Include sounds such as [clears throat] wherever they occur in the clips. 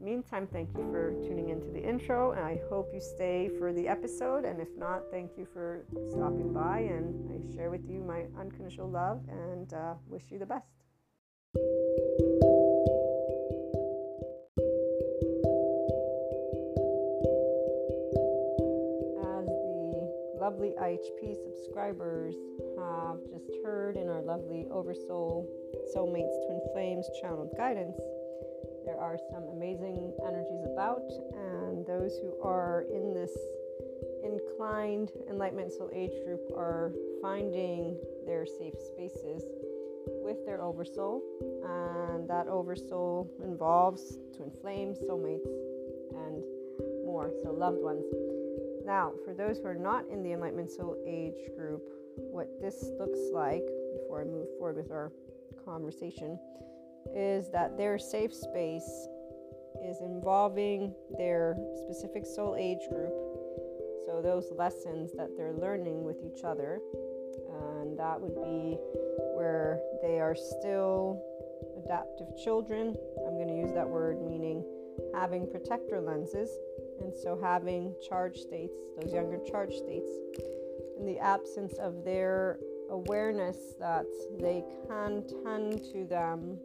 meantime, thank you for tuning into the intro, and I hope you stay for the episode. And if not, thank you for stopping by, and I share with you my unconditional love and uh, wish you the best. As the lovely IHP subscribers have just heard in our lovely Oversoul Soulmates Twin Flames channeled guidance there are some amazing energies about, and those who are in this inclined enlightenment soul age group are finding their safe spaces with their oversoul, and that oversoul involves twin flames, soulmates, and more, so loved ones. Now, for those who are not in the enlightenment soul age group, what this looks like before I move forward with our conversation is that their safe space is involving their specific soul age group. So, those lessons that they're learning with each other, and that would be where they are still adaptive children. I'm going to use that word meaning having protector lenses, and so having charge states, those younger charge states, in the absence of their awareness that they can tend to them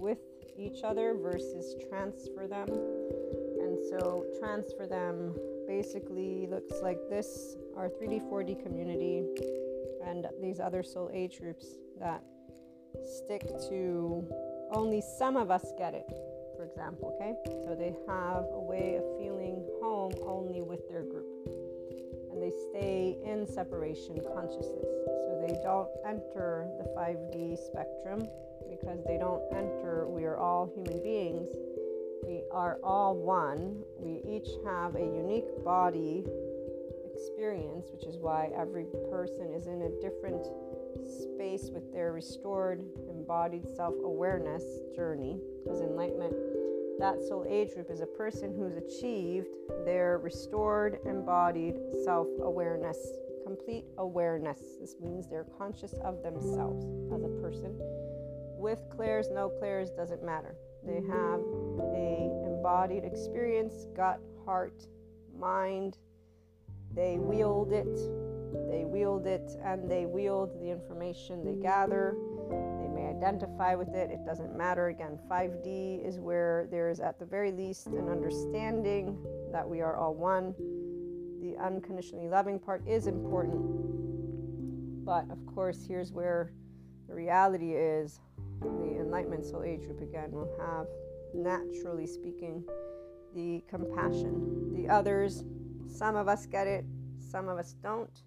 with each other versus transfer them. And so, transfer them basically looks like this our 3D, 4D community, and these other soul age groups that stick to only some of us get it, for example, okay? So they have a way of feeling home only with their group. And they stay in separation consciousness. So they don't enter the 5D spectrum because they don't enter. We are all human beings. We are all one. We each have a unique body experience, which is why every person is in a different space with their restored, embodied self awareness journey. Because enlightenment, that soul age group is a person who's achieved their restored, embodied self awareness, complete awareness. This means they're conscious of themselves as a person with clairs, no clairs, doesn't matter. They have a embodied experience, gut, heart, mind. They wield it. They wield it and they wield the information they gather. They may identify with it. It doesn't matter. Again, 5D is where there is at the very least an understanding that we are all one. The unconditionally loving part is important. But of course, here's where the reality is the Enlightenment Soul Age group again will have, naturally speaking, the compassion. The others, some of us get it, some of us don't.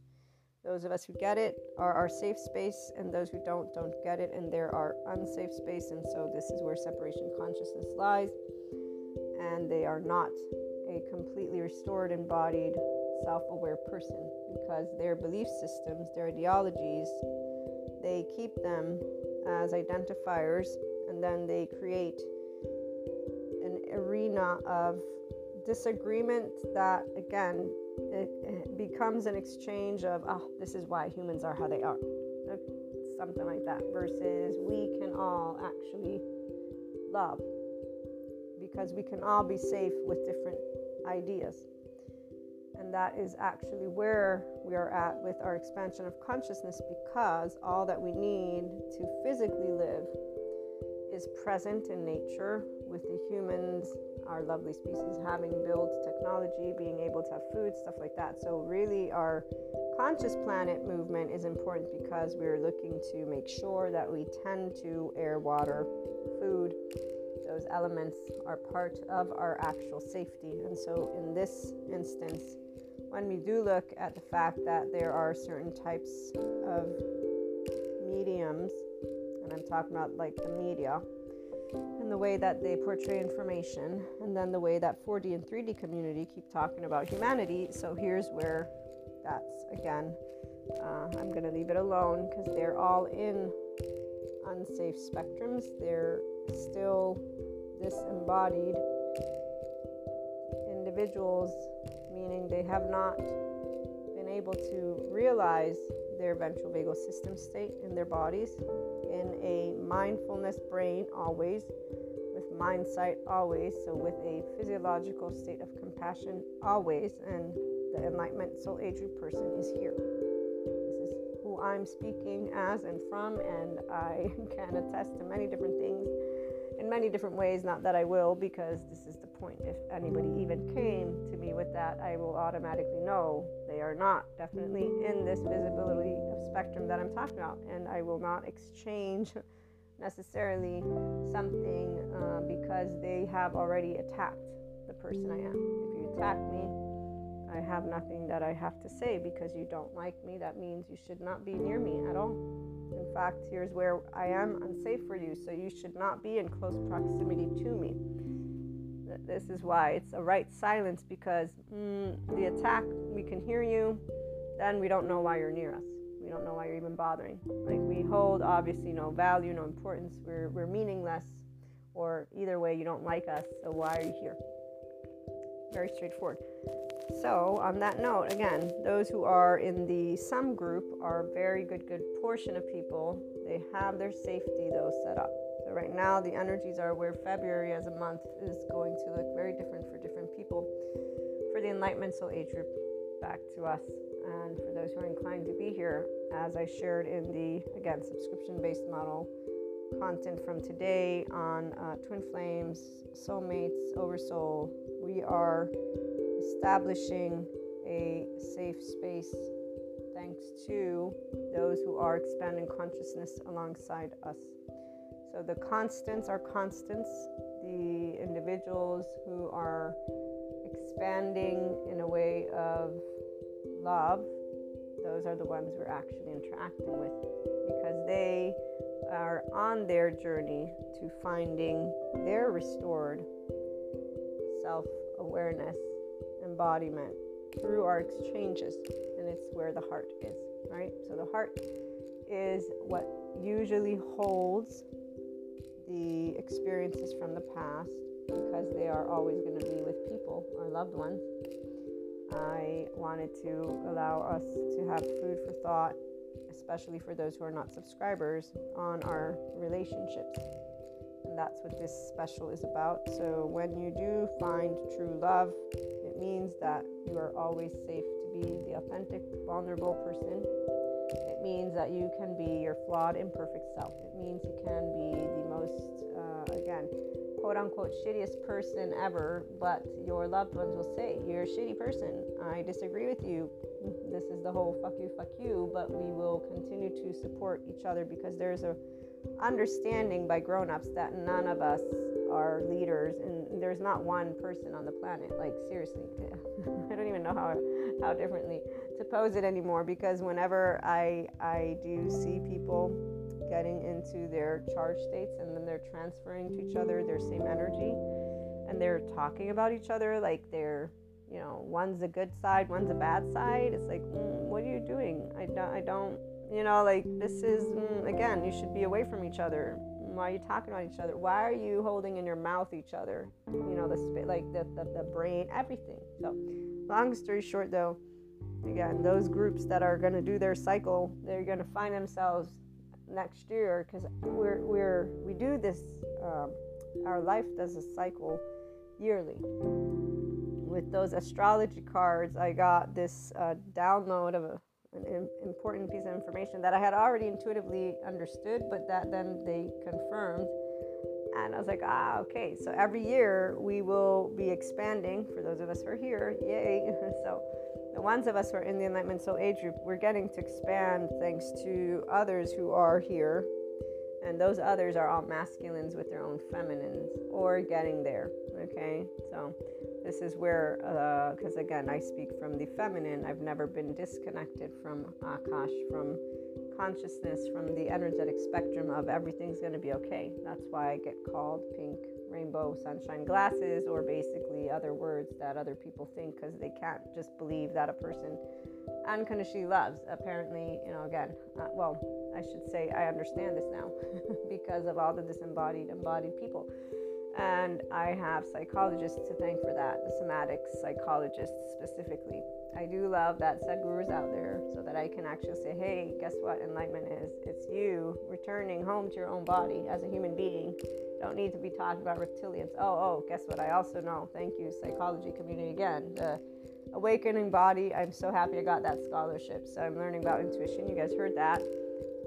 Those of us who get it are our safe space, and those who don't, don't get it, and there are unsafe space. And so, this is where separation consciousness lies. And they are not a completely restored, embodied, self aware person because their belief systems, their ideologies, they keep them as identifiers, and then they create an arena of disagreement that, again, it, it becomes an exchange of, oh, this is why humans are how they are. Something like that, versus we can all actually love because we can all be safe with different ideas. And that is actually where we are at with our expansion of consciousness because all that we need to physically live is present in nature with the humans, our lovely species, having built technology, being able to have food, stuff like that. So, really, our conscious planet movement is important because we're looking to make sure that we tend to air, water, food, those elements are part of our actual safety. And so, in this instance, when we do look at the fact that there are certain types of mediums, and I'm talking about like the media, and the way that they portray information, and then the way that 4D and 3D community keep talking about humanity. So here's where that's again, uh, I'm going to leave it alone because they're all in unsafe spectrums. They're still disembodied individuals, they have not been able to realize their ventral vagal system state in their bodies. In a mindfulness brain always with mind sight always so with a physiological state of compassion always and the enlightenment soul age person is here. This is who i'm speaking as and from and i [laughs] can attest to many different things in many different ways. Not that I will, because this is the point. If anybody even came to me with that, I will automatically know they are not definitely in this visibility of spectrum that I'm talking about. And I will not exchange necessarily something uh, because they have already attacked the person I am. If you attack me, I have nothing that I have to say because you don't like me. That means you should not be near me at all. In fact, here's where I am unsafe for you, so you should not be in close proximity to me. This is why it's a right silence because mm, the attack, we can hear you, then we don't know why you're near us. We don't know why you're even bothering. Like we hold obviously no value, no importance. We're, we're meaningless, or either way, you don't like us, so why are you here? Very straightforward. So, on that note, again, those who are in the some group are a very good, good portion of people. They have their safety, though, set up. So, right now, the energies are where February as a month is going to look very different for different people. For the Enlightenment Soul Age group, back to us. And for those who are inclined to be here, as I shared in the, again, subscription based model content from today on uh, Twin Flames, Soulmates, Oversoul, we are establishing a safe space thanks to those who are expanding consciousness alongside us. So the constants are constants, the individuals who are expanding in a way of love, those are the ones we're actually interacting with because they are on their journey to finding their restored self awareness embodiment through our exchanges, and it's where the heart is, right? So the heart is what usually holds the experiences from the past because they are always going to be with people, our loved ones. I wanted to allow us to have food for thought, especially for those who are not subscribers, on our relationships. And that's what this special is about. So when you do find true love, it means that you are always safe to be the authentic, vulnerable person. It means that you can be your flawed, imperfect self. It means you can be the most, uh, again, quote unquote, shittiest person ever, but your loved ones will say, You're a shitty person. I disagree with you. This is the whole fuck you, fuck you, but we will continue to support each other because there's a understanding by grown-ups that none of us are leaders and there's not one person on the planet. Like seriously [laughs] i don't even know how how differently to pose it anymore because whenever i i do see people getting into their charge states and then they're transferring to each other their same energy and they're talking about each other like they're you know one's a good side one's a bad side it's like mm, what are you doing? I don't i don't you know, like this is mm, again, you should be away from each other. Why are you talking about each other? Why are you holding in your mouth each other? You know, the spit, like the, the the brain, everything. So, long story short, though, again, those groups that are going to do their cycle, they're going to find themselves next year because we're we're we do this. Um, our life does a cycle yearly. With those astrology cards, I got this uh, download of a an important piece of information that I had already intuitively understood, but that then they confirmed. And I was like, ah, okay. So every year we will be expanding for those of us who are here. Yay. [laughs] so the ones of us who are in the Enlightenment Soul Age group, we're getting to expand thanks to others who are here. And those others are all masculines with their own feminines or getting there. Okay. So this is where, because uh, again, I speak from the feminine. I've never been disconnected from Akash, from consciousness from the energetic spectrum of everything's going to be okay. That's why I get called pink rainbow sunshine glasses or basically other words that other people think because they can't just believe that a person unconditionally loves. Apparently, you know, again, uh, well, I should say I understand this now [laughs] because of all the disembodied, embodied people. And I have psychologists to thank for that, the somatic psychologists specifically. I do love that Sadhguru is out there so that I can actually say, hey, guess what enlightenment is? It's you returning home to your own body as a human being. Don't need to be talking about reptilians. Oh, oh, guess what? I also know. Thank you, psychology community again. The awakening body. I'm so happy I got that scholarship. So I'm learning about intuition. You guys heard that.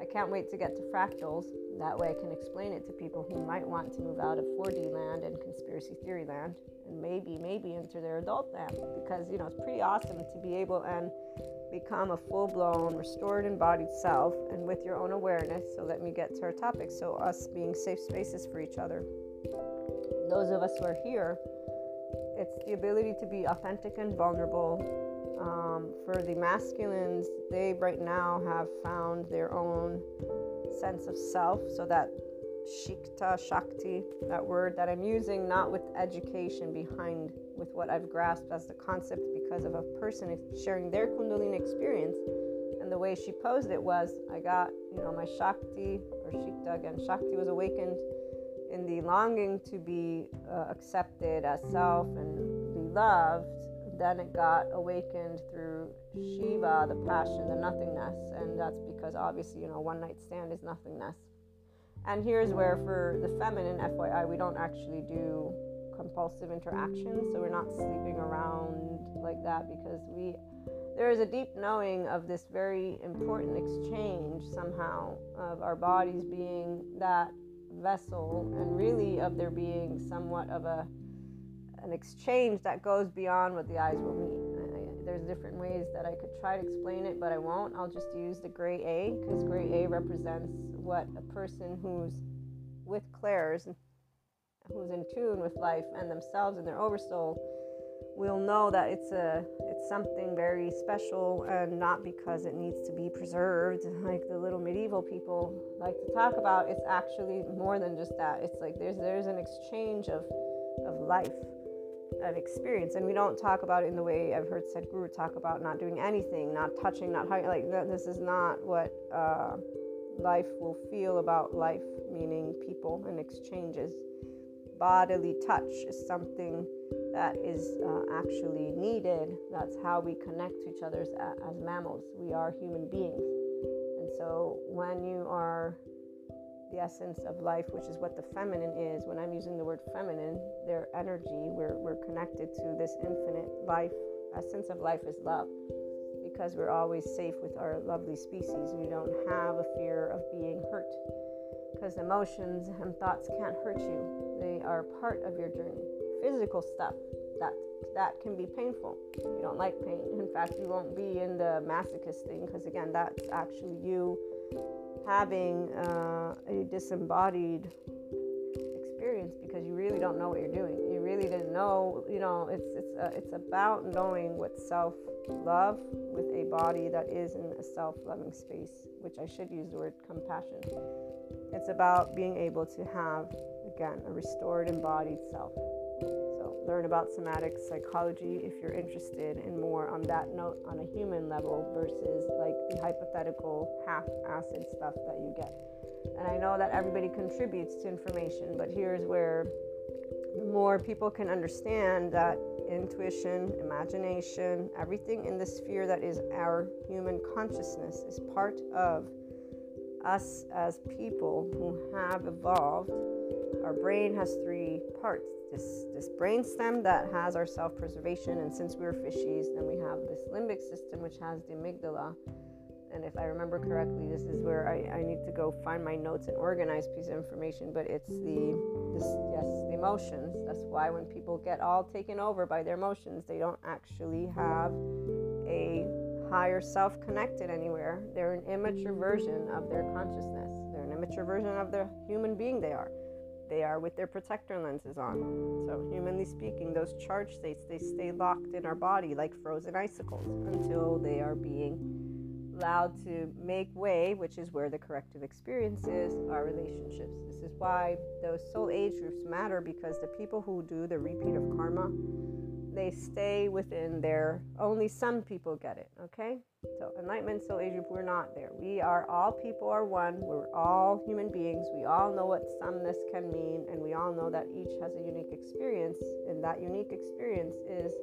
I can't wait to get to fractals. That way I can explain it to people who might want to move out of 4D land and conspiracy theory land and maybe, maybe into their adult land because, you know, it's pretty awesome to be able and become a full blown, restored, embodied self and with your own awareness. So let me get to our topic. So, us being safe spaces for each other. Those of us who are here, it's the ability to be authentic and vulnerable. Um, for the masculines, they right now have found their own sense of self, so that shikta, shakti, that word that I'm using, not with education behind with what I've grasped as the concept because of a person sharing their Kundalini experience. And the way she posed it was I got, you know, my Shakti or Shikta again, Shakti was awakened in the longing to be uh, accepted as self and be loved. Then it got awakened through Shiva, the passion, the nothingness. And that's because obviously, you know, one night stand is nothingness. And here's where, for the feminine, FYI, we don't actually do compulsive interactions, So we're not sleeping around like that because we there is a deep knowing of this very important exchange somehow of our bodies being that vessel and really of there being somewhat of a an exchange that goes beyond what the eyes will meet. I, there's different ways that I could try to explain it, but I won't. I'll just use the gray A because gray A represents what a person who's with clairs, who's in tune with life and themselves and their oversoul will know that it's a it's something very special and not because it needs to be preserved [laughs] like the little medieval people like to talk about it's actually more than just that it's like there's there's an exchange of of life of experience and we don't talk about it in the way I've heard Sadhguru talk about not doing anything not touching not like this is not what uh, life will feel about life meaning people and exchanges bodily touch is something that is uh, actually needed. That's how we connect to each other as, as mammals. We are human beings. And so when you are the essence of life, which is what the feminine is, when I'm using the word feminine, their energy, we're, we're connected to this infinite life. Essence of life is love because we're always safe with our lovely species. We don't have a fear of being hurt because emotions and thoughts can't hurt you. They are part of your journey. Physical stuff that that can be painful. You don't like pain. In fact, you won't be in the masochist thing because again, that's actually you having uh, a disembodied experience because you really don't know what you're doing. You really didn't know. You know, it's it's uh, it's about knowing what self love with a body that is in a self loving space, which I should use the word compassion. It's about being able to have, again, a restored embodied self. Learn about somatic psychology if you're interested in more on that note on a human level versus like the hypothetical half acid stuff that you get. And I know that everybody contributes to information, but here's where the more people can understand that intuition, imagination, everything in the sphere that is our human consciousness is part of us as people who have evolved. Our brain has three parts this, this brain stem that has our self preservation, and since we're fishies, then we have this limbic system which has the amygdala and if I remember correctly, this is where I, I need to go find my notes and organize piece of information. But it's the this yes the emotions. That's why when people get all taken over by their emotions, they don't actually have a higher self connected anywhere. They're an immature version of their consciousness. They're an immature version of the human being they are. They are with their protector lenses on. So, humanly speaking, those charge states they stay locked in our body like frozen icicles until they are being allowed to make way, which is where the corrective experience is, are relationships. This is why those soul age groups matter because the people who do the repeat of karma, they stay within their only some people get it, okay? So enlightenment soul age group, we're not there. We are all people are one. We're all human beings. We all know what someness can mean, and we all know that each has a unique experience, and that unique experience is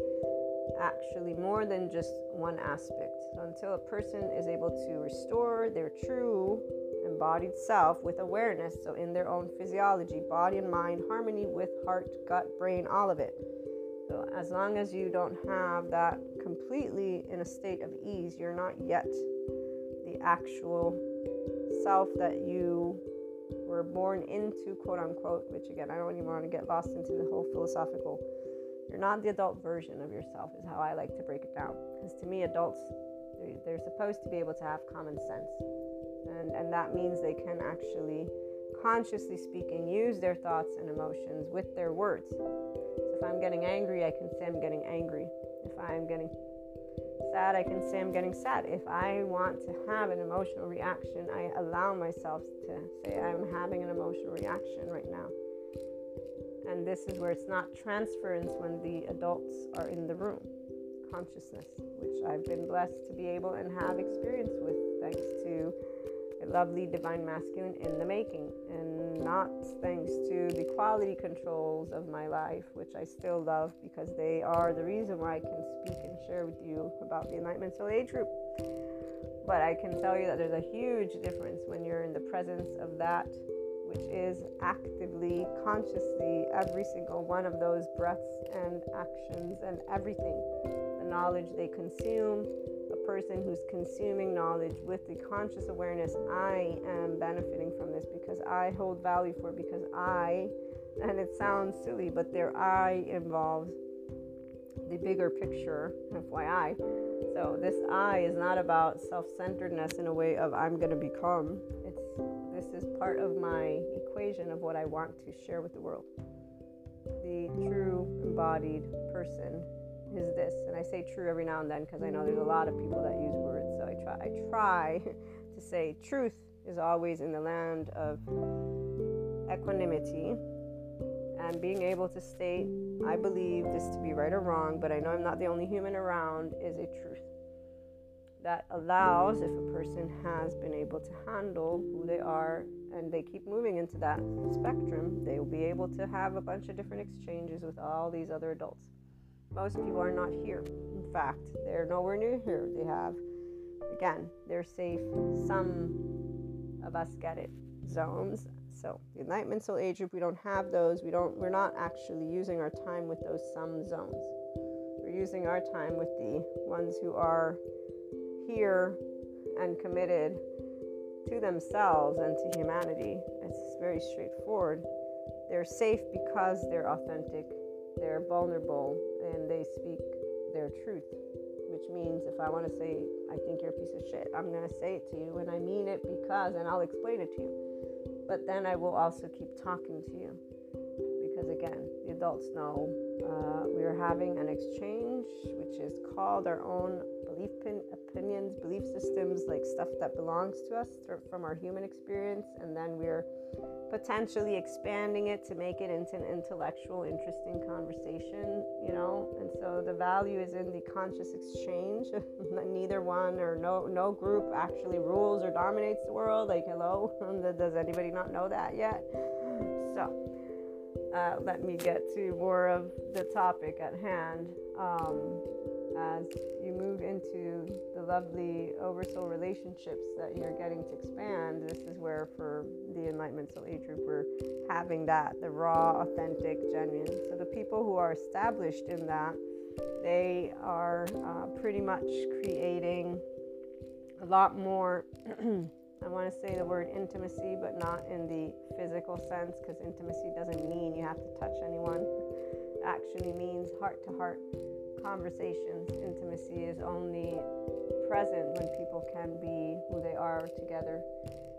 actually more than just one aspect. So until a person is able to restore their true embodied self with awareness, so in their own physiology, body and mind, harmony with heart, gut, brain, all of it. So as long as you don't have that completely in a state of ease, you're not yet the actual self that you were born into, quote unquote, which again, I don't even want to get lost into the whole philosophical you're not the adult version of yourself, is how I like to break it down. Because to me, adults, they're, supposed to be able to have common sense. And, and that means they can actually, consciously speaking, use their thoughts and emotions with their words. So if I'm getting angry, I can say I'm getting angry. If I'm getting sad, I can say I'm getting sad. If I want to have an emotional reaction, I allow myself to say I'm having an emotional reaction right now. And this is where it's not transference when the adults are in the room. Consciousness, which I've been blessed to be able and have experience with, thanks to lovely divine masculine in the making, and not thanks to the quality controls of my life, which I still love because they are the reason why I can speak and share with you about the Enlightenment Soul Age group. But I can tell you that there's a huge difference when you're in the presence of that which is actively, consciously, every single one of those breaths and actions and everything. The knowledge they consume, person who's consuming knowledge with the conscious awareness I am benefiting from this because I hold value for because I, and it sounds silly, but their I involves the bigger picture, FYI. So this I is not about self-centeredness in a way of I'm going to become. It's this is part of my equation of what I want to share with the world. The true embodied person is this, and I say true every now and then because I know there's a lot of people that use words. So I try, I try [laughs] to say truth is always in the land of equanimity and being able to state, I believe this to be right or wrong, but I know I'm not the only human around, is a truth that allows if a person has been able to handle who they are and they keep moving into that spectrum, they will be able to have a bunch of different exchanges with all these other adults. Most people are not here. In fact, they're nowhere near here. They have, again, they're safe. Some of us get it. Zones. So the Enlightenment Soul Age group, we don't have those. We don't. We're not actually using our time with those some zones. We're using our time with the ones who are here and committed to themselves and to humanity. It's very straightforward. They're safe because they're authentic, they're vulnerable, and they speak their truth. Which means if I want to say, I think you're a piece of shit, I'm going to say it to you, and I mean it because, and I'll explain it to you. But then I will also keep talking to you. Because again, the adults know uh, we are having an exchange, which is called our own belief pin, opinions, belief systems, like stuff that belongs to us from our human experience, and then we're potentially expanding it to make it into an intellectual, interesting conversation, you know. And so the value is in the conscious exchange. [laughs] Neither one or no no group actually rules or dominates the world. Like, hello, [laughs] does anybody not know that yet? So. Uh, let me get to more of the topic at hand. Um, as you move into the lovely oversoul relationships that you're getting to expand, this is where, for the Enlightenment Soul Age group, we're having that the raw, authentic, genuine. So, the people who are established in that, they are uh, pretty much creating a lot more. [clears throat] I want to say the word intimacy, but not in the physical sense, because intimacy doesn't mean you have to touch anyone. It actually means heart to heart conversations, intimacy is only present when people can be who they are together.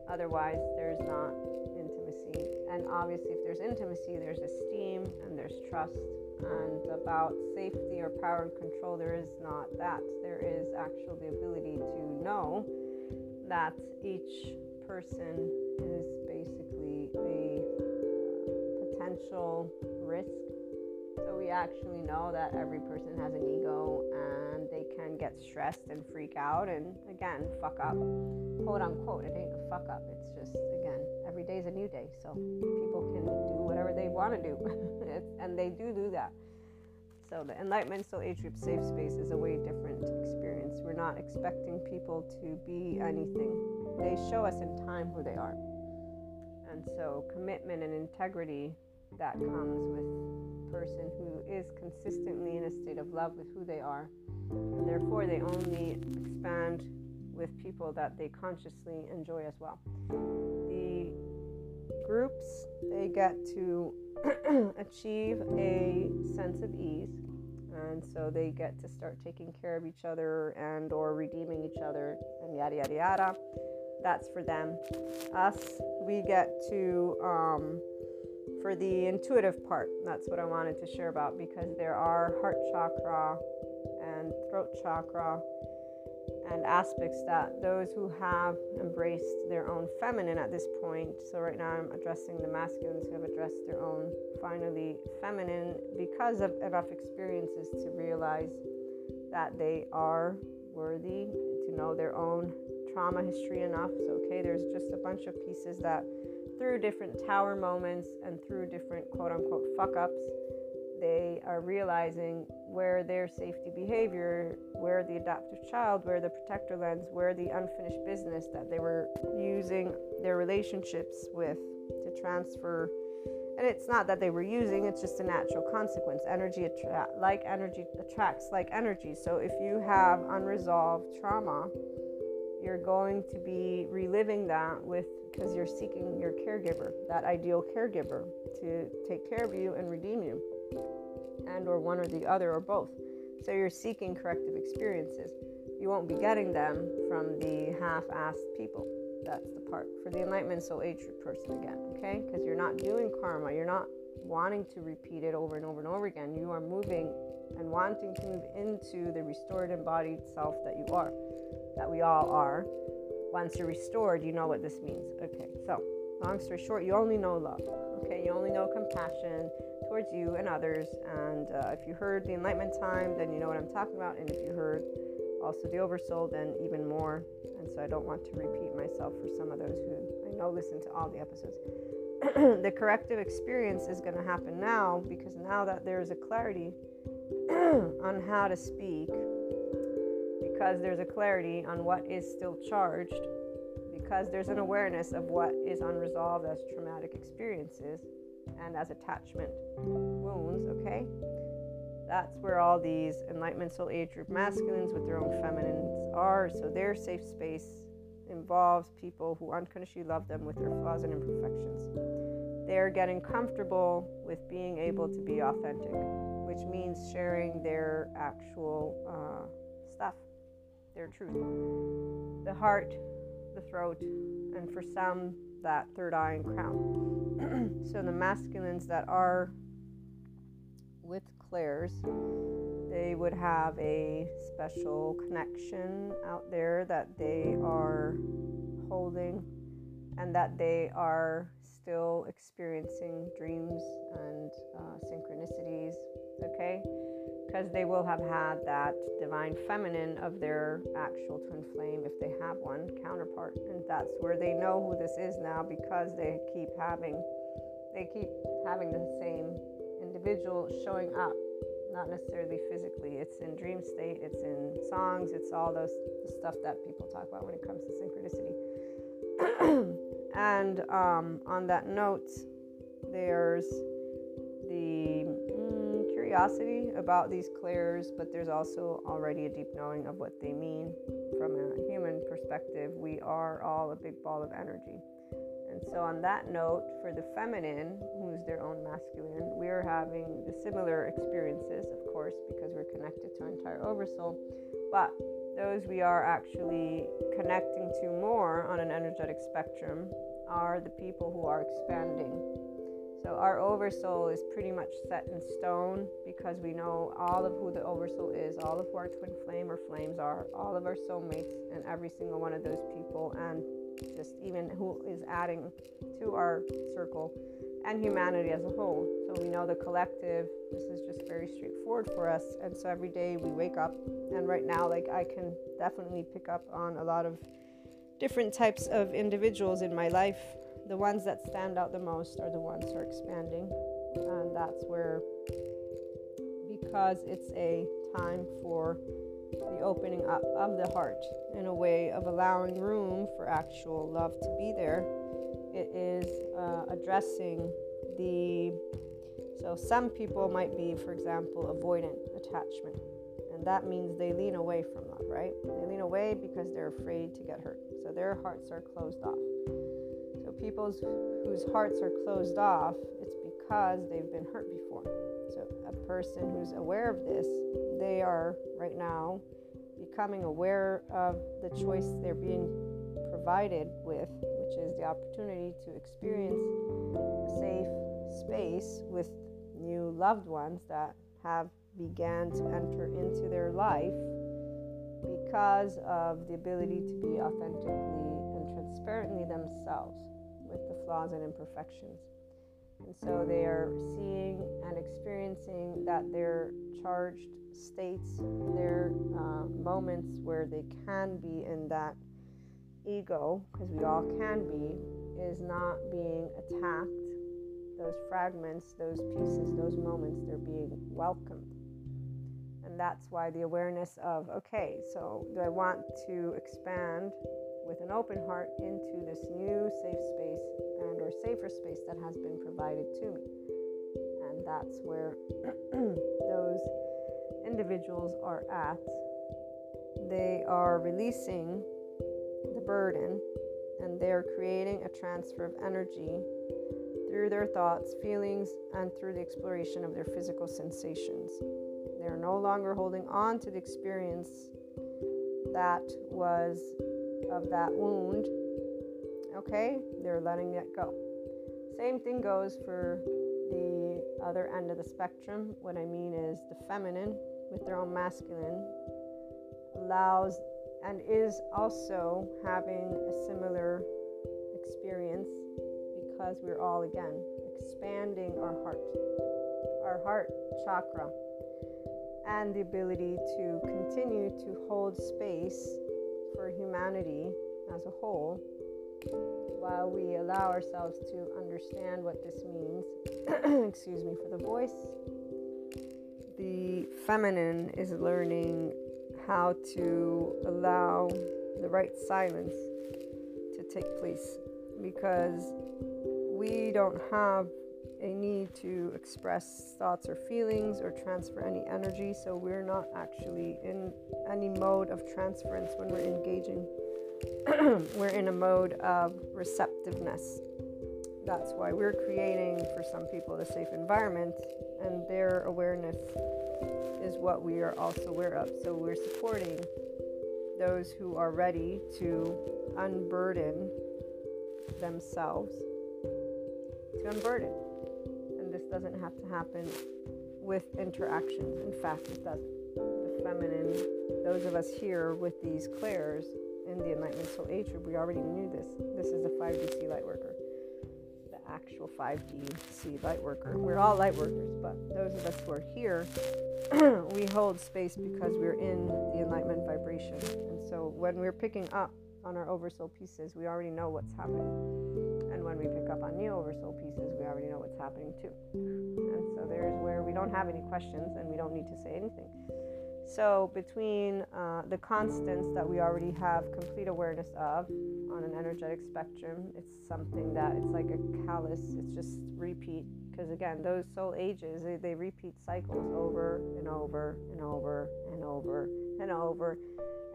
Otherwise, there's not intimacy. And obviously, if there's intimacy, there's esteem and there's trust. And about safety or power and control, there is not that. There is actually the ability to know that each person is basically a uh, potential risk. So we actually know that every person has an ego and they can get stressed and freak out and again fuck up. Quote unquote. It ain't a fuck up. It's just again, every day is a new day. So people can do whatever they want to do. [laughs] and they do do that. So the Enlightenment Soul Age Group Safe Space is a way different experience. We're not expecting people to be anything. They show us in time who they are. And so commitment and integrity that comes with a person who is consistently in a state of love with who they are. And therefore they only expand with people that they consciously enjoy as well. The groups they get to [clears throat] achieve a sense of ease and so they get to start taking care of each other and or redeeming each other and yada yada yada that's for them us we get to um, for the intuitive part that's what i wanted to share about because there are heart chakra and throat chakra and aspects that those who have embraced their own feminine at this point. So, right now, I'm addressing the masculines who have addressed their own finally feminine because of enough experiences to realize that they are worthy, to know their own trauma history enough. So, okay, there's just a bunch of pieces that through different tower moments and through different quote unquote fuck ups they are realizing where their safety behavior, where the adoptive child, where the protector lens, where the unfinished business that they were using their relationships with to transfer. And it's not that they were using, it's just a natural consequence. Energy like energy attracts like energy. So if you have unresolved trauma, you're going to be reliving that with because you're seeking your caregiver, that ideal caregiver to take care of you and redeem you and or one or the other or both. So you're seeking corrective experiences. You won't be getting them from the half-assed people. That's the part for the enlightenment soul age person again, okay? Because you're not doing karma. You're not wanting to repeat it over and over and over again. You are moving and wanting to move into the restored embodied self that you are, that we all are. Once you're restored, you know what this means. Okay, so long story short, you only know love. Okay, you only know compassion towards you and others. And uh, if you heard the enlightenment time, then you know what I'm talking about. And if you heard also the oversoul, then even more. And so I don't want to repeat myself for some of those who I know listen to all the episodes. [clears throat] the corrective experience is going to happen now because now that there's a clarity [clears throat] on how to speak, because there's a clarity on what is still charged, because there's an awareness of what is unresolved as traumatic experiences and as attachment wounds, okay? That's where all these Enlightenment Soul Age group masculines with their own feminines are. So their safe space involves people who unconditionally love them with their flaws and imperfections. They're getting comfortable with being able to be authentic, which means sharing their actual uh, their truth. The heart, the throat, and for some, that third eye and crown. [clears throat] so the masculines that are with clairs, they would have a special connection out there that they are holding and that they are still experiencing dreams and uh, synchronicities. Okay? Because they will have had that divine feminine of their actual twin flame, if they have one, counterpart. And that's where they know who this is now because they keep having they keep having the same individual showing up, not necessarily physically. It's in dream state, it's in songs, it's all those stuff that people talk about when it comes to synchronicity. [clears throat] and um, on that note, there's the curiosity about these clairs, but there's also already a deep knowing of what they mean from a human perspective. We are all a big ball of energy. And so, on that note, for the feminine, who's their own masculine, we are having the similar experiences, of course, because we're connected to our entire oversoul. But those we are actually connecting to more on an energetic spectrum are the people who are expanding So our oversoul is pretty much set in stone because we know all of who the oversoul is, all of who our twin flame or flames are, all of our soulmates, and every single one of those people, and just even who is adding to our circle and humanity as a whole. So we know the collective, this is just very straightforward for us. And so every day we wake up, and right now, like I can definitely pick up on a lot of different types of individuals in my life the ones that stand out the most are the ones who are expanding. And that's where, because it's a time for the opening up of the heart in a way of allowing room for actual love to be there, it is uh, addressing the. So, some people might be, for example, avoidant attachment. And that means they lean away from love, right? They lean away because they're afraid to get hurt. So, their hearts are closed off people's whose hearts are closed off, it's because they've been hurt before. So a person who's aware of this, they are right now becoming aware of the choice they're being provided with, which is the opportunity to experience a safe space with new loved ones that have began to enter into their life because of the ability to be authentically and transparently themselves flaws and imperfections. And so they are seeing and experiencing that their charged states, their uh, moments where they can be in that ego, because we all can be, is not being attacked. Those fragments, those pieces, those moments, they're being welcomed. And that's why the awareness of, okay, so do I want to expand with an open heart into this new safe space or safer space that has been provided to me and that's where [clears throat] those individuals are at they are releasing the burden and they're creating a transfer of energy through their thoughts, feelings, and through the exploration of their physical sensations. They are no longer holding on to the experience that was of that wound, okay, they're letting it go. Same thing goes for the other end of the spectrum. What I mean is the feminine with their own masculine allows and is also having a similar experience because we're all again expanding our heart, our heart chakra, and the ability to continue to hold space for humanity as a whole while we allow ourselves to understand what this means. [clears throat] Excuse me for the voice. The feminine is learning how to allow the right silence to take place because we don't have a need to express thoughts or feelings or transfer any energy. So we're not actually in any mode of transference when we're engaging. [clears throat] we're in a mode of receptiveness. That's why we're creating for some people a safe environment, and their awareness is what we are also aware of. So we're supporting those who are ready to unburden themselves to unburden And this doesn't have to happen with interactions. In fact, it doesn't. The feminine, those of us here with these clairs in the Enlightenment Soul Age we already knew this. This is the 5DC light worker, the actual 5DC light worker. We're all light workers, but those of us who are here, [clears throat] we hold space because we're in the Enlightenment vibration. And so when we're picking up on our oversoul pieces, we already know what's happening And when we pick up on new oversoul pieces, we already know what's happening too. And so there's where we don't have any questions and we don't need to say anything. So, between uh, the constants that we already have complete awareness of on an energetic spectrum, it's something that it's like a callus, it's just repeat. Because again, those soul ages, they, they repeat cycles over and over and over and over and over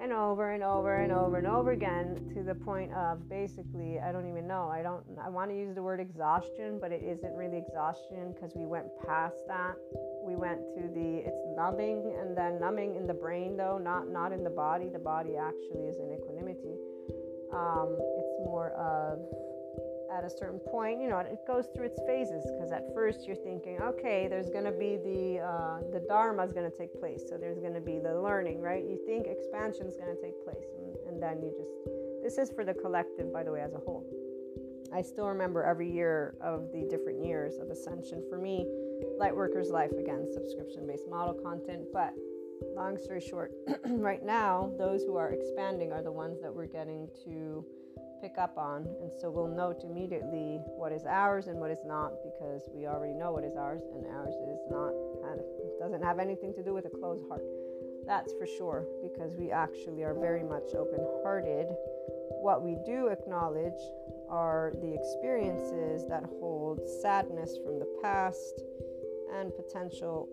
and over and over and over and over again to the point of basically I don't even know I don't I want to use the word exhaustion but it isn't really exhaustion because we went past that. We went to the it's numbing and then numbing in the brain though not not in the body. The body actually is in equanimity. Um, it's more of at a certain point, you know, it goes through its phases because at first you're thinking, okay, there's going to be the uh, the dharma is going to take place, so there's going to be the learning, right? You think expansion is going to take place, and, and then you just this is for the collective, by the way, as a whole. I still remember every year of the different years of ascension. For me, Lightworkers Life again, subscription based model content, but long story short, [clears throat] right now, those who are expanding are the ones that we're getting to pick up on. And so we'll note immediately what is ours and what is not because we already know what is ours and ours is not, doesn't have anything to do with a closed heart. That's for sure because we actually are very much open hearted. What we do acknowledge are the experiences that hold sadness from the past and potential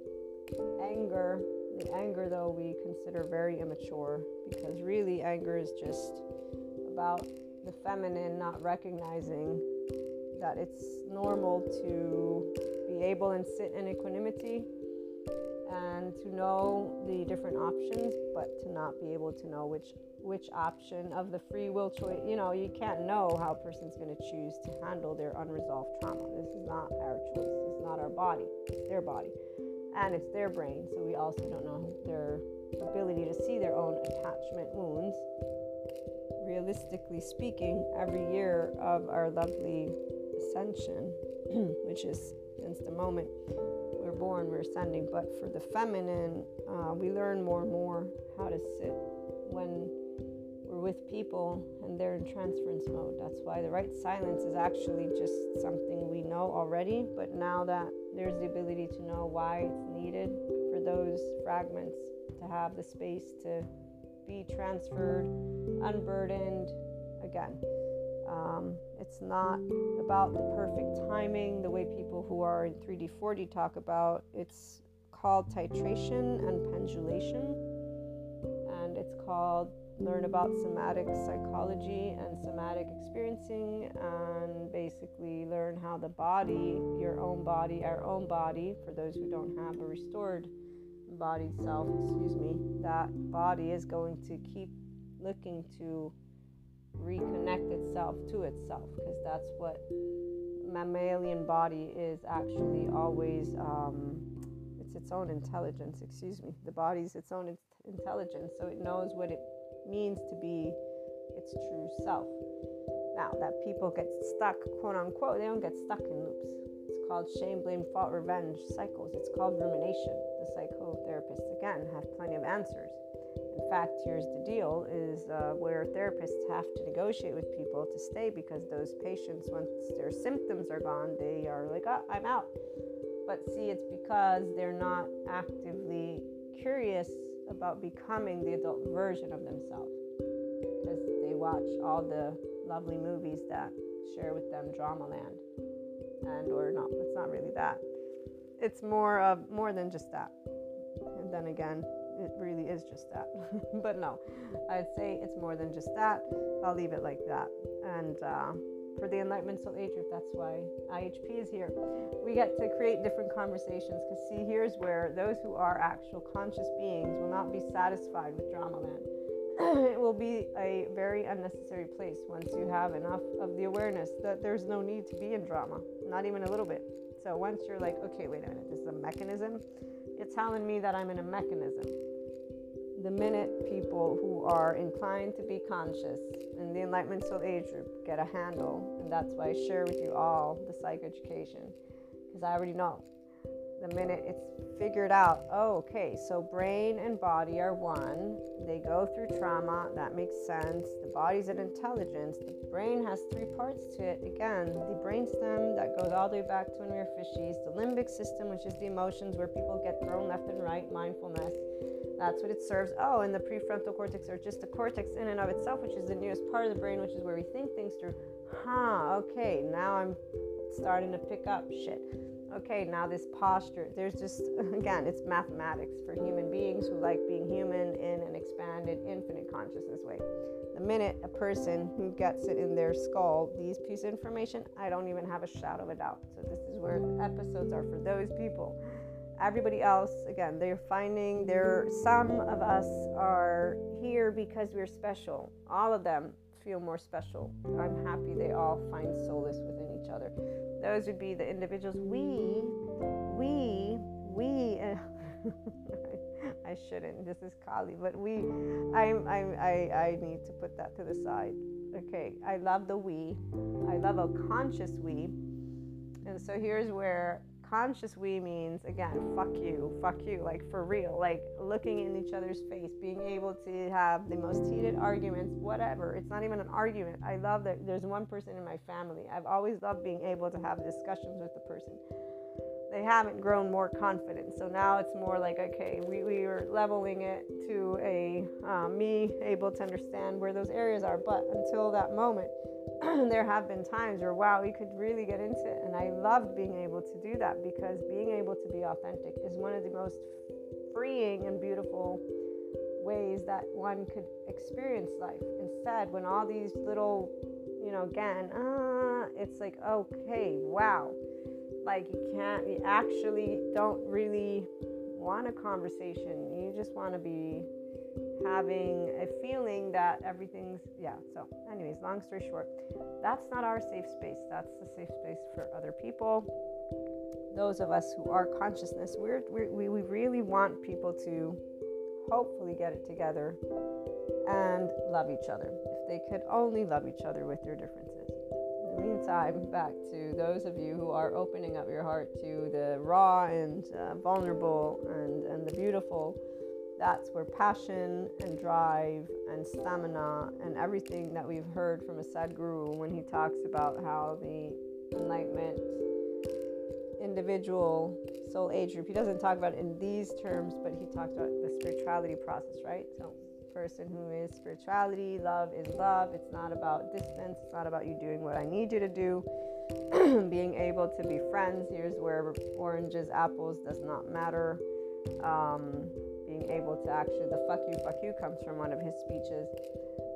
anger the anger, though, we consider very immature because really anger is just about the feminine not recognizing that it's normal to be able and sit in equanimity and to know the different options but to not be able to know which which option of the free will choice you know you can't know how a person's going to choose to handle their unresolved trauma. This is not our choice. It's not our body it's their body. And it's their brain, so we also don't know their ability to see their own attachment wounds. Realistically speaking, every year of our lovely ascension, [clears throat] which is since the moment we're born, we're ascending, but for the feminine, uh, we learn more and more how to sit when we're with people and they're in transference mode. That's why the right silence is actually just something we know already, but now that there's the ability to know why it's needed for those fragments to have the space to be transferred, unburdened. Again, um, it's not about the perfect timing, the way people who are in 3D 4D talk about. It's called titration and pendulation, and it's called learn about somatic psychology and somatic experiencing and basically learn how the body, your own body, our own body, for those who don't have a restored bodied self, excuse me, that body is going to keep looking to reconnect itself to itself because that's what mammalian body is actually always um, it's its own intelligence excuse me the body's its own in- intelligence so it knows what it means to be its true self. Now, that people get stuck, quote unquote, they don't get stuck in loops. It's called shame, blame, fault, revenge cycles. It's called rumination. The psychotherapists, again, have plenty of answers. In fact, here's the deal is uh, where therapists have to negotiate with people to stay because those patients, once their symptoms are gone, they are like, oh, I'm out. But see, it's because they're not actively curious about becoming the adult version of themselves because they watch all the lovely movies that share with them Dramaland and or not it's not really that it's more of more than just that and then again it really is just that [laughs] but no i'd say it's more than just that i'll leave it like that and uh, for the Enlightenment Soul Age group. That's why IHP is here. We get to create different conversations because, see, here's where those who are actual conscious beings will not be satisfied with drama land. [clears throat] it will be a very unnecessary place once you have enough of the awareness that there's no need to be in drama, not even a little bit. So once you're like, okay, wait a minute, this is a mechanism, you're telling me that I'm in a mechanism the minute people who are inclined to be conscious in the Enlightenment Soul Age group get a handle, and that's why I share with you all the psychoeducation, because I already know. The minute it's figured out, oh, okay, so brain and body are one. They go through trauma, that makes sense. The body's an intelligence. The brain has three parts to it. Again, the brainstem that goes all the way back to when we were fishies, the limbic system, which is the emotions where people get thrown left and right, mindfulness that's what it serves. Oh, and the prefrontal cortex, or just the cortex in and of itself, which is the newest part of the brain, which is where we think things through. Huh, okay, now I'm starting to pick up shit. Okay, now this posture, there's just, [laughs] again, it's mathematics for human beings who like being human in an expanded, infinite consciousness way. The minute a person who gets it in their skull, these pieces of information, I don't even have a shadow of a doubt. So, this is where episodes are for those people everybody else again they're finding there some of us are here because we're special all of them feel more special. I'm happy they all find solace within each other. Those would be the individuals. We, we, we. Uh, [laughs] I shouldn't. This is Kali, but we. I'm. I'm. I. I need to put that to the side. Okay. I love the we. I love a conscious we. And so here's where conscious we means again fuck you fuck you like for real like looking in each other's face being able to have the most heated arguments whatever. It's not even an argument. I love that there's one person in my family. I've always loved being able to have discussions with the person they haven't grown more confident so now it's more like okay we, we are leveling it to a uh, me able to understand where those areas are but until that moment [clears throat] there have been times where, wow, we could really get into it. And I loved being able to do that because being able to be authentic is one of the most freeing and beautiful ways that one could experience life. Instead, when all these little, you know, again, uh, it's like, okay, wow. Like you can't, you actually don't really want a conversation. You just want to be having a feeling that everything's yeah so anyways long story short that's not our safe space. That's the safe space for other people. Those of us who are consciousness we're, we we really want people to hopefully get it together and love each other. If they could only love each other with their differences meantime back to those of you who are opening up your heart to the raw and uh, vulnerable and and the beautiful that's where passion and drive and stamina and everything that we've heard from a Sadhguru when he talks about how the enlightenment individual soul age group, he doesn't talk about it in these terms, but he talks about the spirituality process, right? So, person who is spirituality, love is love. It's not about distance, it's not about you doing what I need you to do. [clears throat] Being able to be friends, here's where oranges, apples does not matter. Um, being able to actually, the fuck you, fuck you comes from one of his speeches.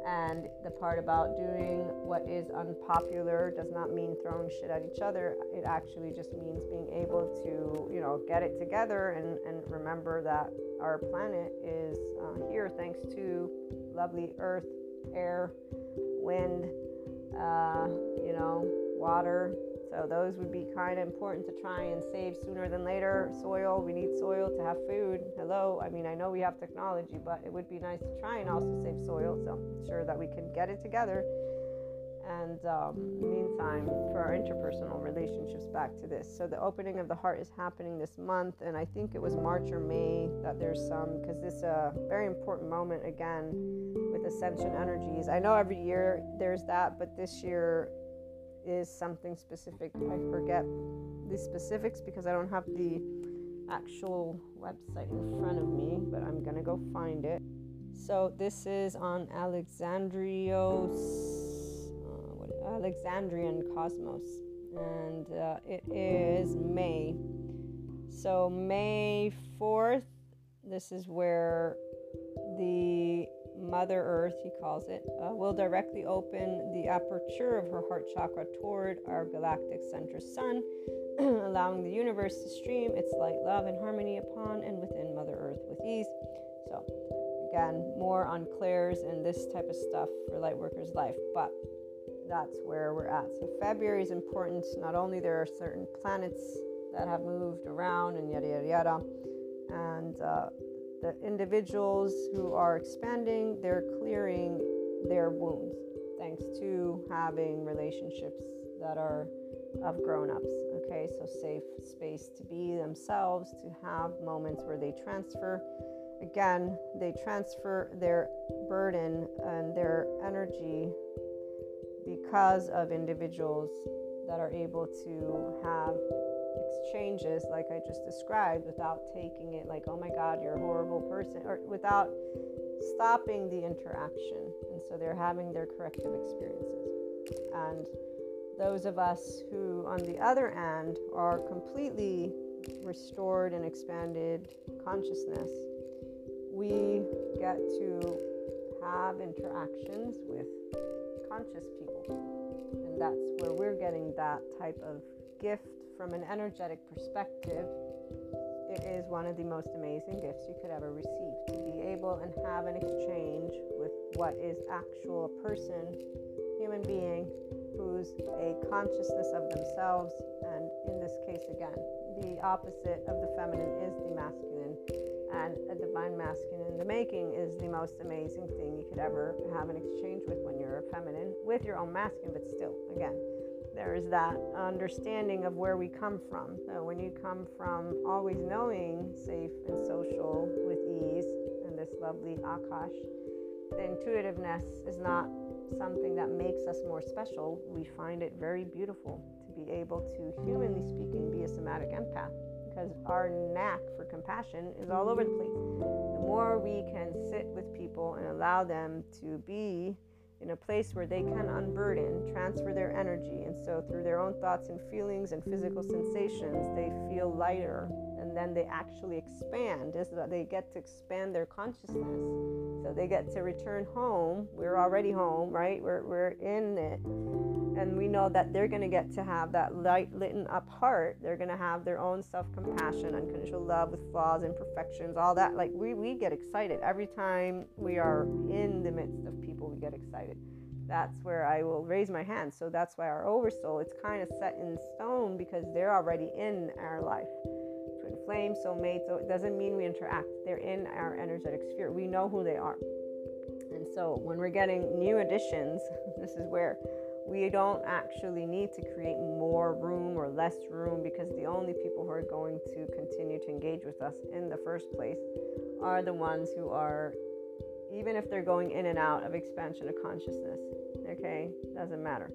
And the part about doing what is unpopular does not mean throwing shit at each other. It actually just means being able to, you know, get it together and, and remember that our planet is uh, here thanks to lovely earth, air, wind, uh, you know, water, so those would be kind of important to try and save sooner than later. Soil, we need soil to have food. Hello, I mean, I know we have technology, but it would be nice to try and also save soil. So I'm sure that we can get it together. And um, meantime, for our interpersonal relationships, back to this. So the opening of the heart is happening this month, and I think it was March or May that there's some because this is a very important moment again with ascension energies. I know every year there's that, but this year is something specific. I forget the specifics because I don't have the actual website in front of me, but I'm gonna go find it. So this is on Alexandrios, uh, what, Alexandrian Cosmos, and uh, it is May. So May 4th, this is where the Mother Earth, he calls it, uh, will directly open the aperture of her heart chakra toward our galactic center sun, [clears throat] allowing the universe to stream its light, love, and harmony upon and within Mother Earth with ease. So, again, more on clairs and this type of stuff for Lightworkers Life, but that's where we're at. So, February is important. Not only there are certain planets that have moved around and yada yada yada, and uh, the individuals who are expanding, they're clearing their wounds thanks to having relationships that are of grown ups. Okay, so safe space to be themselves, to have moments where they transfer. Again, they transfer their burden and their energy because of individuals that are able to have exchanges like I just described without taking it like, oh my God, you're a horrible person, or without stopping the interaction. And so they're having their corrective experiences. And those of us who, on the other end, are completely restored and expanded consciousness, we get to have interactions with conscious people. And that's where we're getting that type of gift from an energetic perspective it is one of the most amazing gifts you could ever receive. To be able and have an exchange with what is actual person, human being who's a consciousness of themselves, and in this case, again, the opposite of the feminine is the masculine, and a divine masculine in the making is the most amazing thing you could ever have an exchange with when you're a feminine with your own masculine, but still, again, there is that understanding of where we come from. So when you come from always knowing safe and social with ease and this lovely Akash, the intuitiveness is not something that makes us more special. We find it very beautiful to be able to, humanly speaking, be a somatic empath because our knack for compassion is all over the place. The more we can sit with people and allow them to be in a place where they can unburden, transfer their energy, and so through their own thoughts and feelings and physical sensations, they feel lighter, and then they actually expand. Is that they get to expand their consciousness, so they get to return home. We're already home, right? We're we're in it, and we know that they're going to get to have that light lit up heart. They're going to have their own self compassion, unconditional love with flaws, imperfections, all that. Like we we get excited every time we are in the midst of people. We get excited that's where I will raise my hand. So that's why our oversoul, it's kind of set in stone because they're already in our life. Twin flame, soulmate, so it doesn't mean we interact. They're in our energetic sphere. We know who they are. And so when we're getting new additions, [laughs] this is where we don't actually need to create more room or less room because the only people who are going to continue to engage with us in the first place are the ones who are even if they're going in and out of expansion of consciousness. Okay, doesn't matter.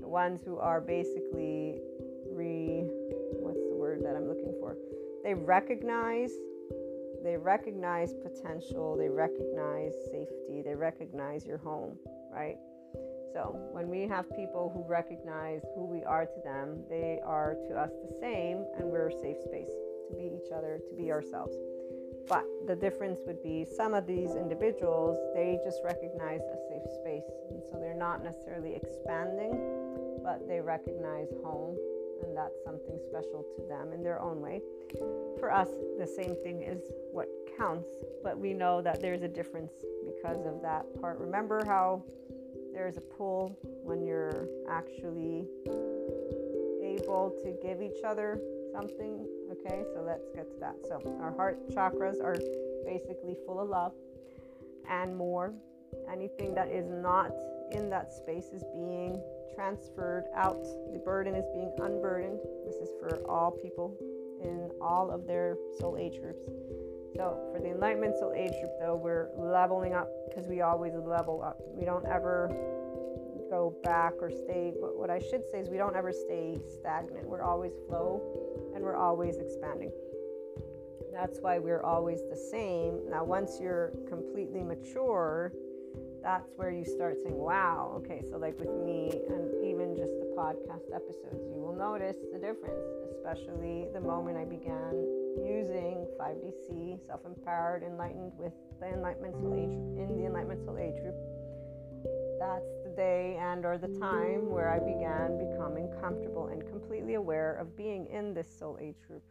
The ones who are basically re what's the word that I'm looking? They recognize they recognize potential, they recognize safety, they recognize your home, right? So, when we have people who recognize who we are to them, they are to us the same, and we're a safe space to be each other, to be ourselves. But the difference would be some of these individuals, they just recognize a safe space. And so they're not necessarily expanding, but they recognize home. And that's something special to them in their own way. For us, the same thing is what counts, but we know that there's a difference because of that part. Remember how there's a pull when you're actually able to give each other something Okay, so let's get to that. So, our heart chakras are basically full of love and more. Anything that is not in that space is being transferred out. The burden is being unburdened. This is for all people in all of their soul age groups. So, for the Enlightenment Soul Age group, though, we're leveling up because we always level up. We don't ever go back or stay. But what I should say is we don't ever stay stagnant. We're always flow and we're always expanding. That's why we're always the same. Now, once you're completely mature, that's where you start saying, wow, okay, so like with me and even just the podcast episodes, you will notice the difference, especially the moment I began using 5DC, self empowered, enlightened with the Enlightenment Soul Age in the Enlightenment Soul Age group. That's the day and or the time where I began becoming comfortable and completely aware of being in this soul age group.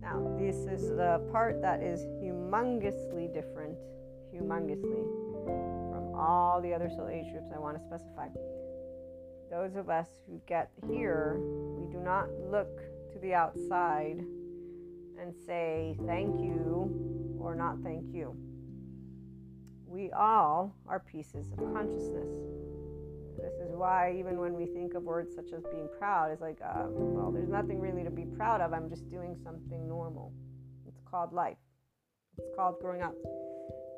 Now, this is the part that is humongously different, humongously, all the other soul age groups I want to specify. Those of us who get here, we do not look to the outside and say thank you or not thank you. We all are pieces of consciousness. This is why, even when we think of words such as being proud, it's like, uh, well, there's nothing really to be proud of. I'm just doing something normal. It's called life. It's called growing up.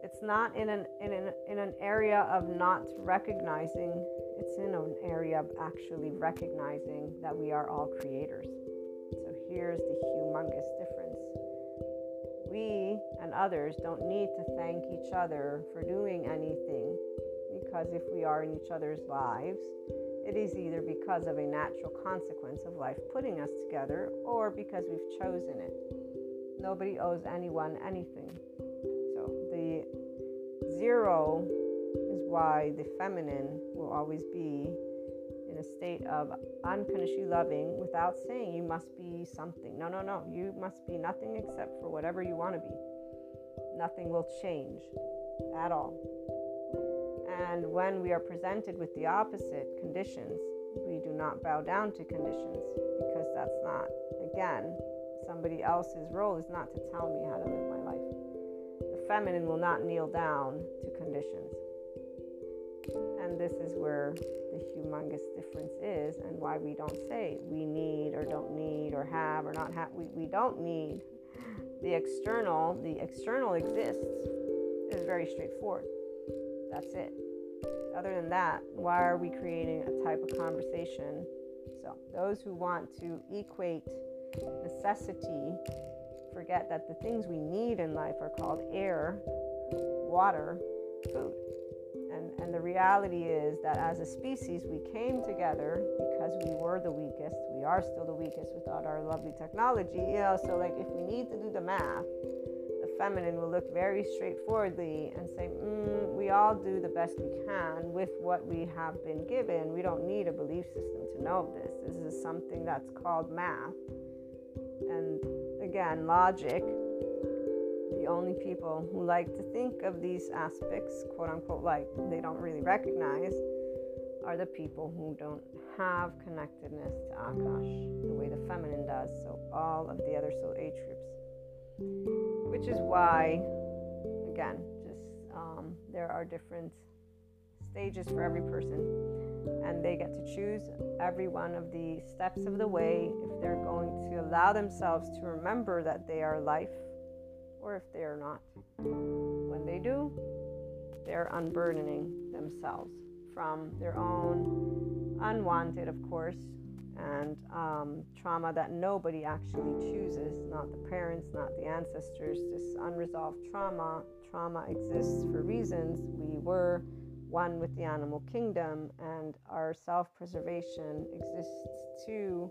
It's not in an in an in an area of not recognizing. It's in an area of actually recognizing that we are all creators. So here's the humongous difference. We and others don't need to thank each other for doing anything because if we are in each other's lives, it is either because of a natural consequence of life putting us together or because we've chosen it. Nobody owes anyone anything. Zero is why the feminine will always be in a state of unconditionally loving without saying you must be something. No, no, no. You must be nothing except for whatever you want to be. Nothing will change at all. And when we are presented with the opposite conditions, we do not bow down to conditions because that's not, again, somebody else's role is not to tell me how to live feminine will not kneel down to conditions. And this is where the humongous difference is, and why we don't say we need or don't need or have or not have. We, we don't need the external. The external exists is very straightforward. That's it. Other than that, why are we creating a type of conversation? So, those who want to equate necessity forget that the things we need in life are called air, water, food. And, and the reality is that as a species, we came together because we were the weakest. We are still the weakest without our lovely technology. You know, so like if we need to do the math, the feminine will look very straightforwardly and say, mm, we all do the best we can with what we have been given. We don't need a belief system to know this. This is something that's called math. And again, logic. The only people who like to think of these aspects, quote unquote, like they don't really recognize, are the people who don't have connectedness to Akash the way the feminine does. So, all of the other soul age groups which is why, again, just um, there are different stages for every person, and they get to choose every one of the steps of the way if they're going to allow themselves to remember that they are life or if they are not. When they do, they're unburdening themselves from their own unwanted, of course, and um, trauma that nobody actually chooses not the parents, not the ancestors, this unresolved trauma. Trauma exists for reasons. We were one with the animal kingdom, and our self preservation exists too.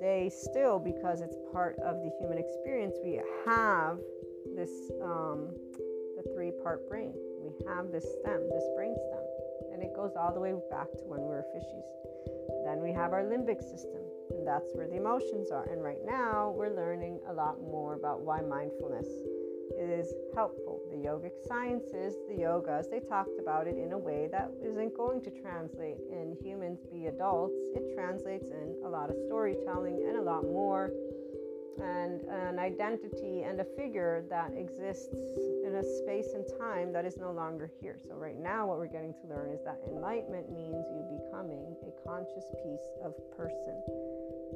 They still, because it's part of the human experience, we have this um, the three part brain. We have this stem, this brain stem, and it goes all the way back to when we were fishies. Then we have our limbic system, and that's where the emotions are. And right now, we're learning a lot more about why mindfulness is helpful. The yogic sciences, the yogas, they talked about it in a way that isn't going to translate in humans be adults. It translates in a lot of storytelling and a lot more and an identity and a figure that exists in a space and time that is no longer here. So, right now, what we're getting to learn is that enlightenment means you becoming a conscious piece of person,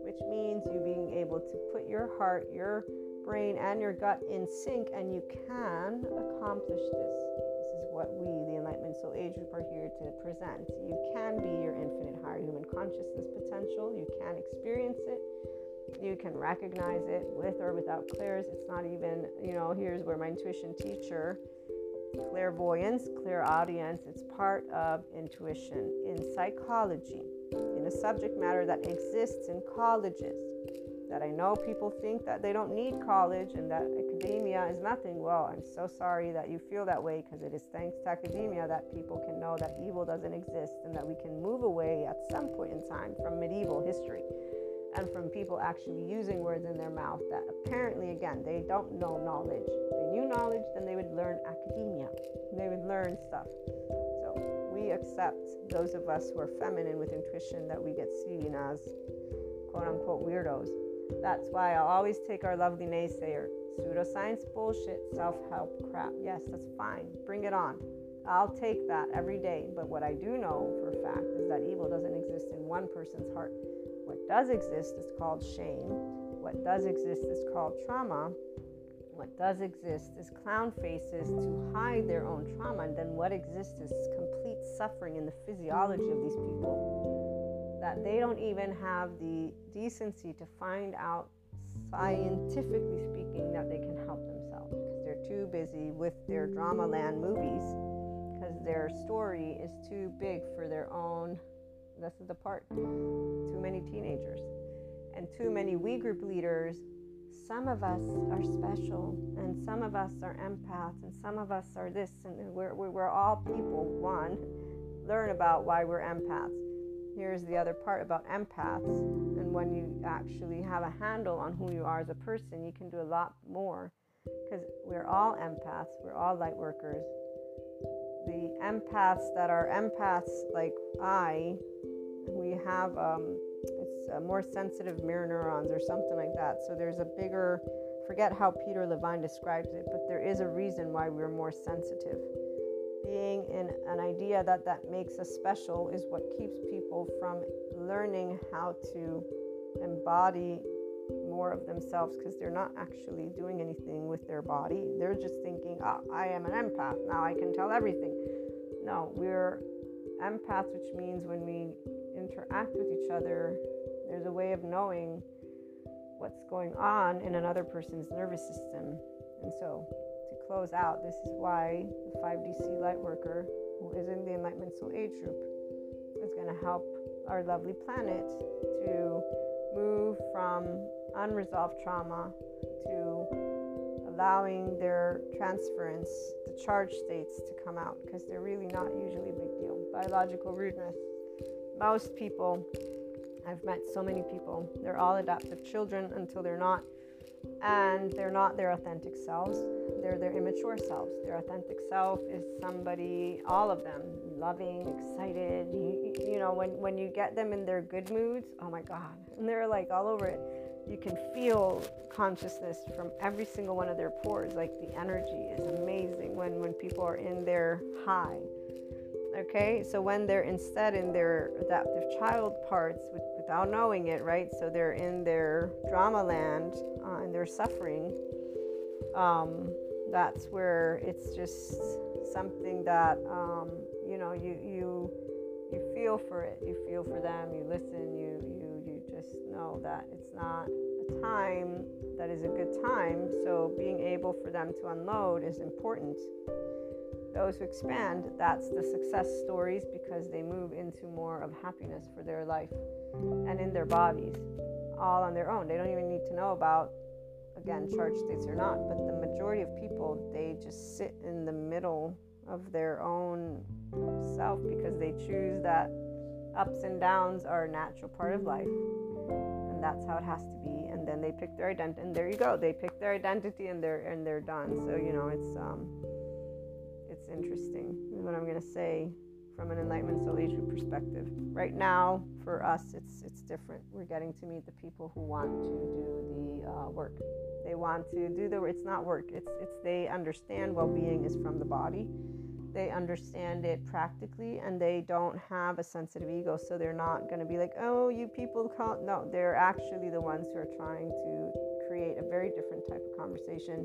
which means you being able to put your heart, your brain, and your gut in sync, and you can accomplish this. This is what we, the Enlightenment Soul Age Group, are here to present. You can be your infinite higher human consciousness potential, you can experience it you can recognize it with or without clairs. It's not even, you know, here's where my intuition teacher, clairvoyance, clairaudience, it's part of intuition in psychology, in a subject matter that exists in colleges. That I know people think that they don't need college and that academia is nothing. Well, I'm so sorry that you feel that way because it is thanks to academia that people can know that evil doesn't exist and that we can move away at some point in time from medieval history and from people actually using words in their mouth that apparently, again, they don't know knowledge. If they knew knowledge, then they would learn academia, they would learn stuff. So we accept those of us who are feminine with intuition that we get seen as quote unquote weirdos. That's why I'll always take our lovely naysayer. Pseudoscience bullshit, self help crap. Yes, that's fine. Bring it on. I'll take that every day. But what I do know for a fact is that evil doesn't exist in one person's heart What does exist is called shame. What does exist is called trauma. What does exist is clown faces to hide their own trauma. And then what exists is complete suffering in the physiology of these people that they don't even have the decency to find out, scientifically speaking, that they can help themselves because they're too busy with their drama land movies because their story is too big for their own this is the part. Too many teenagers and too many we group leaders. Some of us are special, and some of us are empaths, and some of us are this, and we're, we're all people. One, learn about why we're empaths. Here's the other part about empaths. And when you actually have a handle on who you are as a person, you can do a lot more because we're all empaths, we're all light workers. The empaths that are empaths, like I, we have um, it's more sensitive mirror neurons or something like that. So there's a bigger, forget how Peter Levine describes it, but there is a reason why we're more sensitive being in an idea that that makes us special is what keeps people from learning how to embody more of themselves because they're not actually doing anything with their body. They're just thinking, oh, I am an empath. Now I can tell everything. No, we're empaths, which means when we interact with each other, there's a way of knowing what's going on in another person's nervous system. And so close out, this is why the 5DC light worker, who is in the Enlightenment Soul Age group, is going to help our lovely planet to move from unresolved trauma to allowing their transference, the charge states to come out because they're really not usually a big deal. Biological rudeness. Most people, I've met so many people, they're all adaptive children until they're not and they're not their authentic selves. They're their immature selves. Their authentic self is somebody all of them loving excited. You, you know when, when you get them in their good moods oh my god [laughs] and they're like all over it you can feel consciousness from every single one of their pores. Like the energy is amazing when when people are in their high okay so when they're instead in their adaptive child parts with, without knowing it right so they're in their drama land uh, and they're suffering um, that's where it's just something that um, you know you you you feel for it. You feel for them. You listen. You you you just know that it's not a time that is a good time. So being able for them to unload is important those who expand, that's the success stories because they move into more of happiness for their life and in their bodies, all on their own. They don't even need to know about, again, charge states or not, but the majority of people, they just sit in the middle of their own self because they choose that ups and downs are a natural part of life and that's how it has to be and then they pick their identity and there you go they pick their identity and they're and they're done so you know it's um interesting, is what I'm going to say from an enlightenment soul age perspective. Right now, for us, it's it's different. We're getting to meet the people who want to do the uh, work. They want to do the. It's not work. It's it's they understand well-being is from the body. They understand it practically, and they don't have a sensitive ego, so they're not going to be like, "Oh, you people call." No, they're actually the ones who are trying to create a very different type of conversation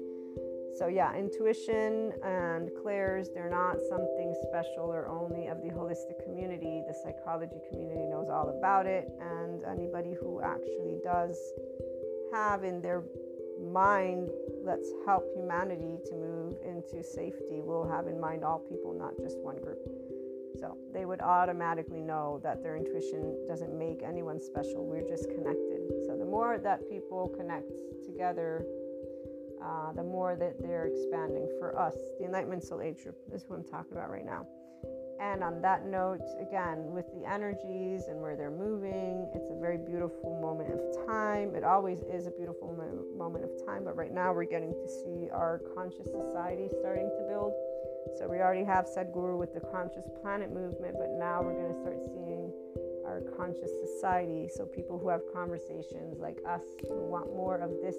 so, yeah, intuition and clairs, they're not something special or only of the holistic community. The psychology community knows all about it, and anybody who actually does have in their mind, let's help humanity to move into safety, will have in mind all people, not just one group. So, they would automatically know that their intuition doesn't make anyone special. We're just connected. So, the more that people connect together, uh, the more that they're expanding for us. The Enlightenment Soul Age group is who I'm talking about right now. And on that note, again, with the energies and where they're moving, it's a very beautiful moment of time. It always is a beautiful mo- moment of time, but right now we're getting to see our conscious society starting to build. So we already have Sadhguru with the conscious planet movement, but now we're going to start seeing our conscious society. So people who have conversations like us who want more of this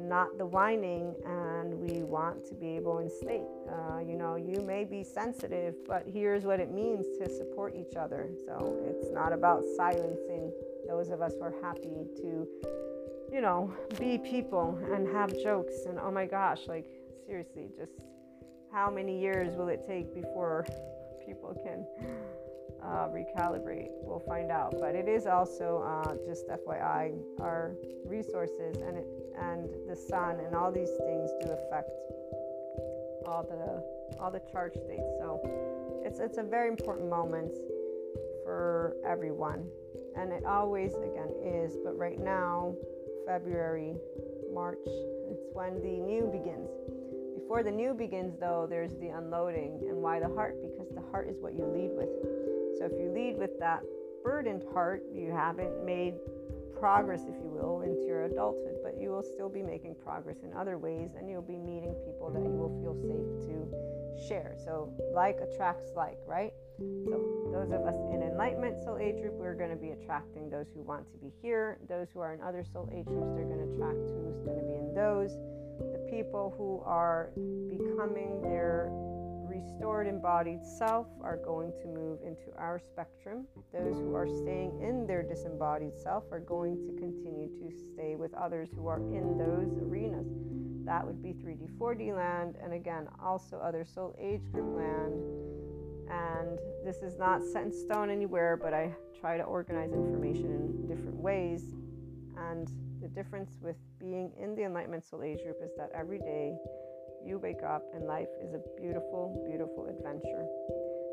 not the whining and we want to be able in state. Uh, you know you may be sensitive but here's what it means to support each other. So it's not about silencing those of us who are happy to you know be people and have jokes and oh my gosh like seriously just how many years will it take before people can uh, recalibrate. We'll find out. But it is also uh, just FYI, our resources and it, and the sun and all these things do affect all the all the charge states. So it's it's a very important moment for everyone, and it always again is. But right now, February, March, it's when the new begins. Before the new begins, though, there's the unloading. And why the heart? Because the heart is what you lead with. So if you lead with that burdened heart, you haven't made progress, if you will, into your adulthood, but you will still be making progress in other ways and you'll be meeting people that you will feel safe to share. So, like attracts like, right? So, those of us in Enlightenment Soul Age group, we're going to be attracting those who want to be here. Those who are in other Soul Age groups, they're going to attract who's going to be in those. The people who are becoming their restored embodied self are going to move into our spectrum. Those who are staying in their disembodied self are going to continue to stay with others who are in those arenas. That would be 3D, 4D land, and again, also other soul age group land. And this is not set in stone anywhere, but I try to organize information in different ways. And the difference with being in the Enlightenment Soul Age group is that every day you wake up and life is a beautiful, beautiful adventure.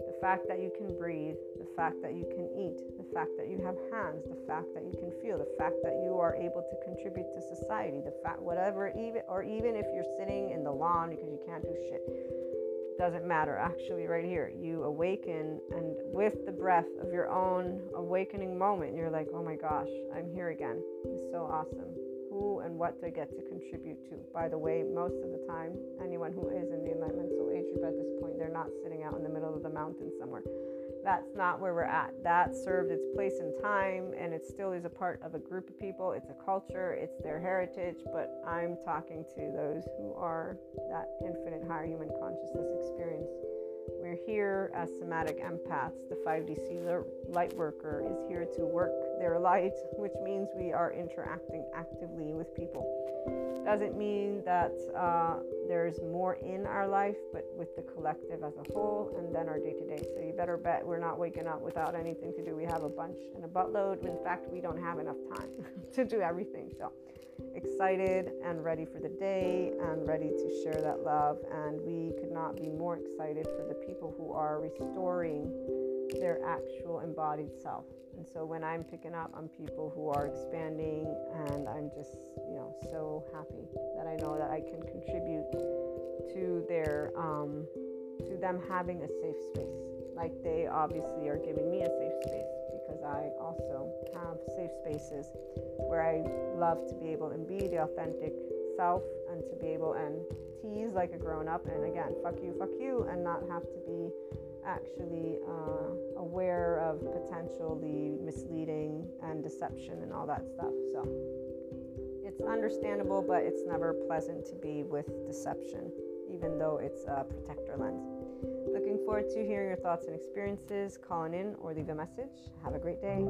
The fact that you can breathe, the fact that you can eat, the fact that you have hands, the fact that you can feel, the fact that you are able to contribute to society, the fact whatever even or even if you're sitting in the lawn because you can't do shit doesn't matter. Actually right here you awaken and with the breath of your own awakening moment you're like oh my gosh i'm here again. It's so awesome what they get to contribute to. By the way, most of the time, anyone who is in the Enlightenment Soul Age group at this point, they're not sitting out in the middle of the mountain somewhere. That's not where we're at. That served its place in time and it still is a part of a group of people. It's a culture, it's their heritage, but I'm talking to those who are that infinite higher human consciousness experience. We're here as somatic empaths. The 5DC light worker is here to work their light, which means we are interacting actively with people. Doesn't mean that uh, there's more in our life, but with the collective as a whole, and then our day to day. So you better bet we're not waking up without anything to do. We have a bunch and a buttload. In fact, we don't have enough time [laughs] to do everything. So excited and ready for the day and ready to share that love. And we could not be more excited for the people who are restoring their actual embodied self. And so when I'm picking up on people who are expanding, and I'm just, you know, so happy that I know that I can contribute to their, um, to them having a safe space. Like they obviously are giving me a safe space because I also have safe spaces where I love to be able and be the authentic self and to be able and tease like a grown up and again, fuck you, fuck you, and not have to be actually uh, aware of potentially misleading and deception and all that stuff. So it's understandable, but it's never pleasant to be with deception, even though it's a protector lens. Looking forward to hearing your thoughts and experiences. Calling in or leave a message. Have a great day.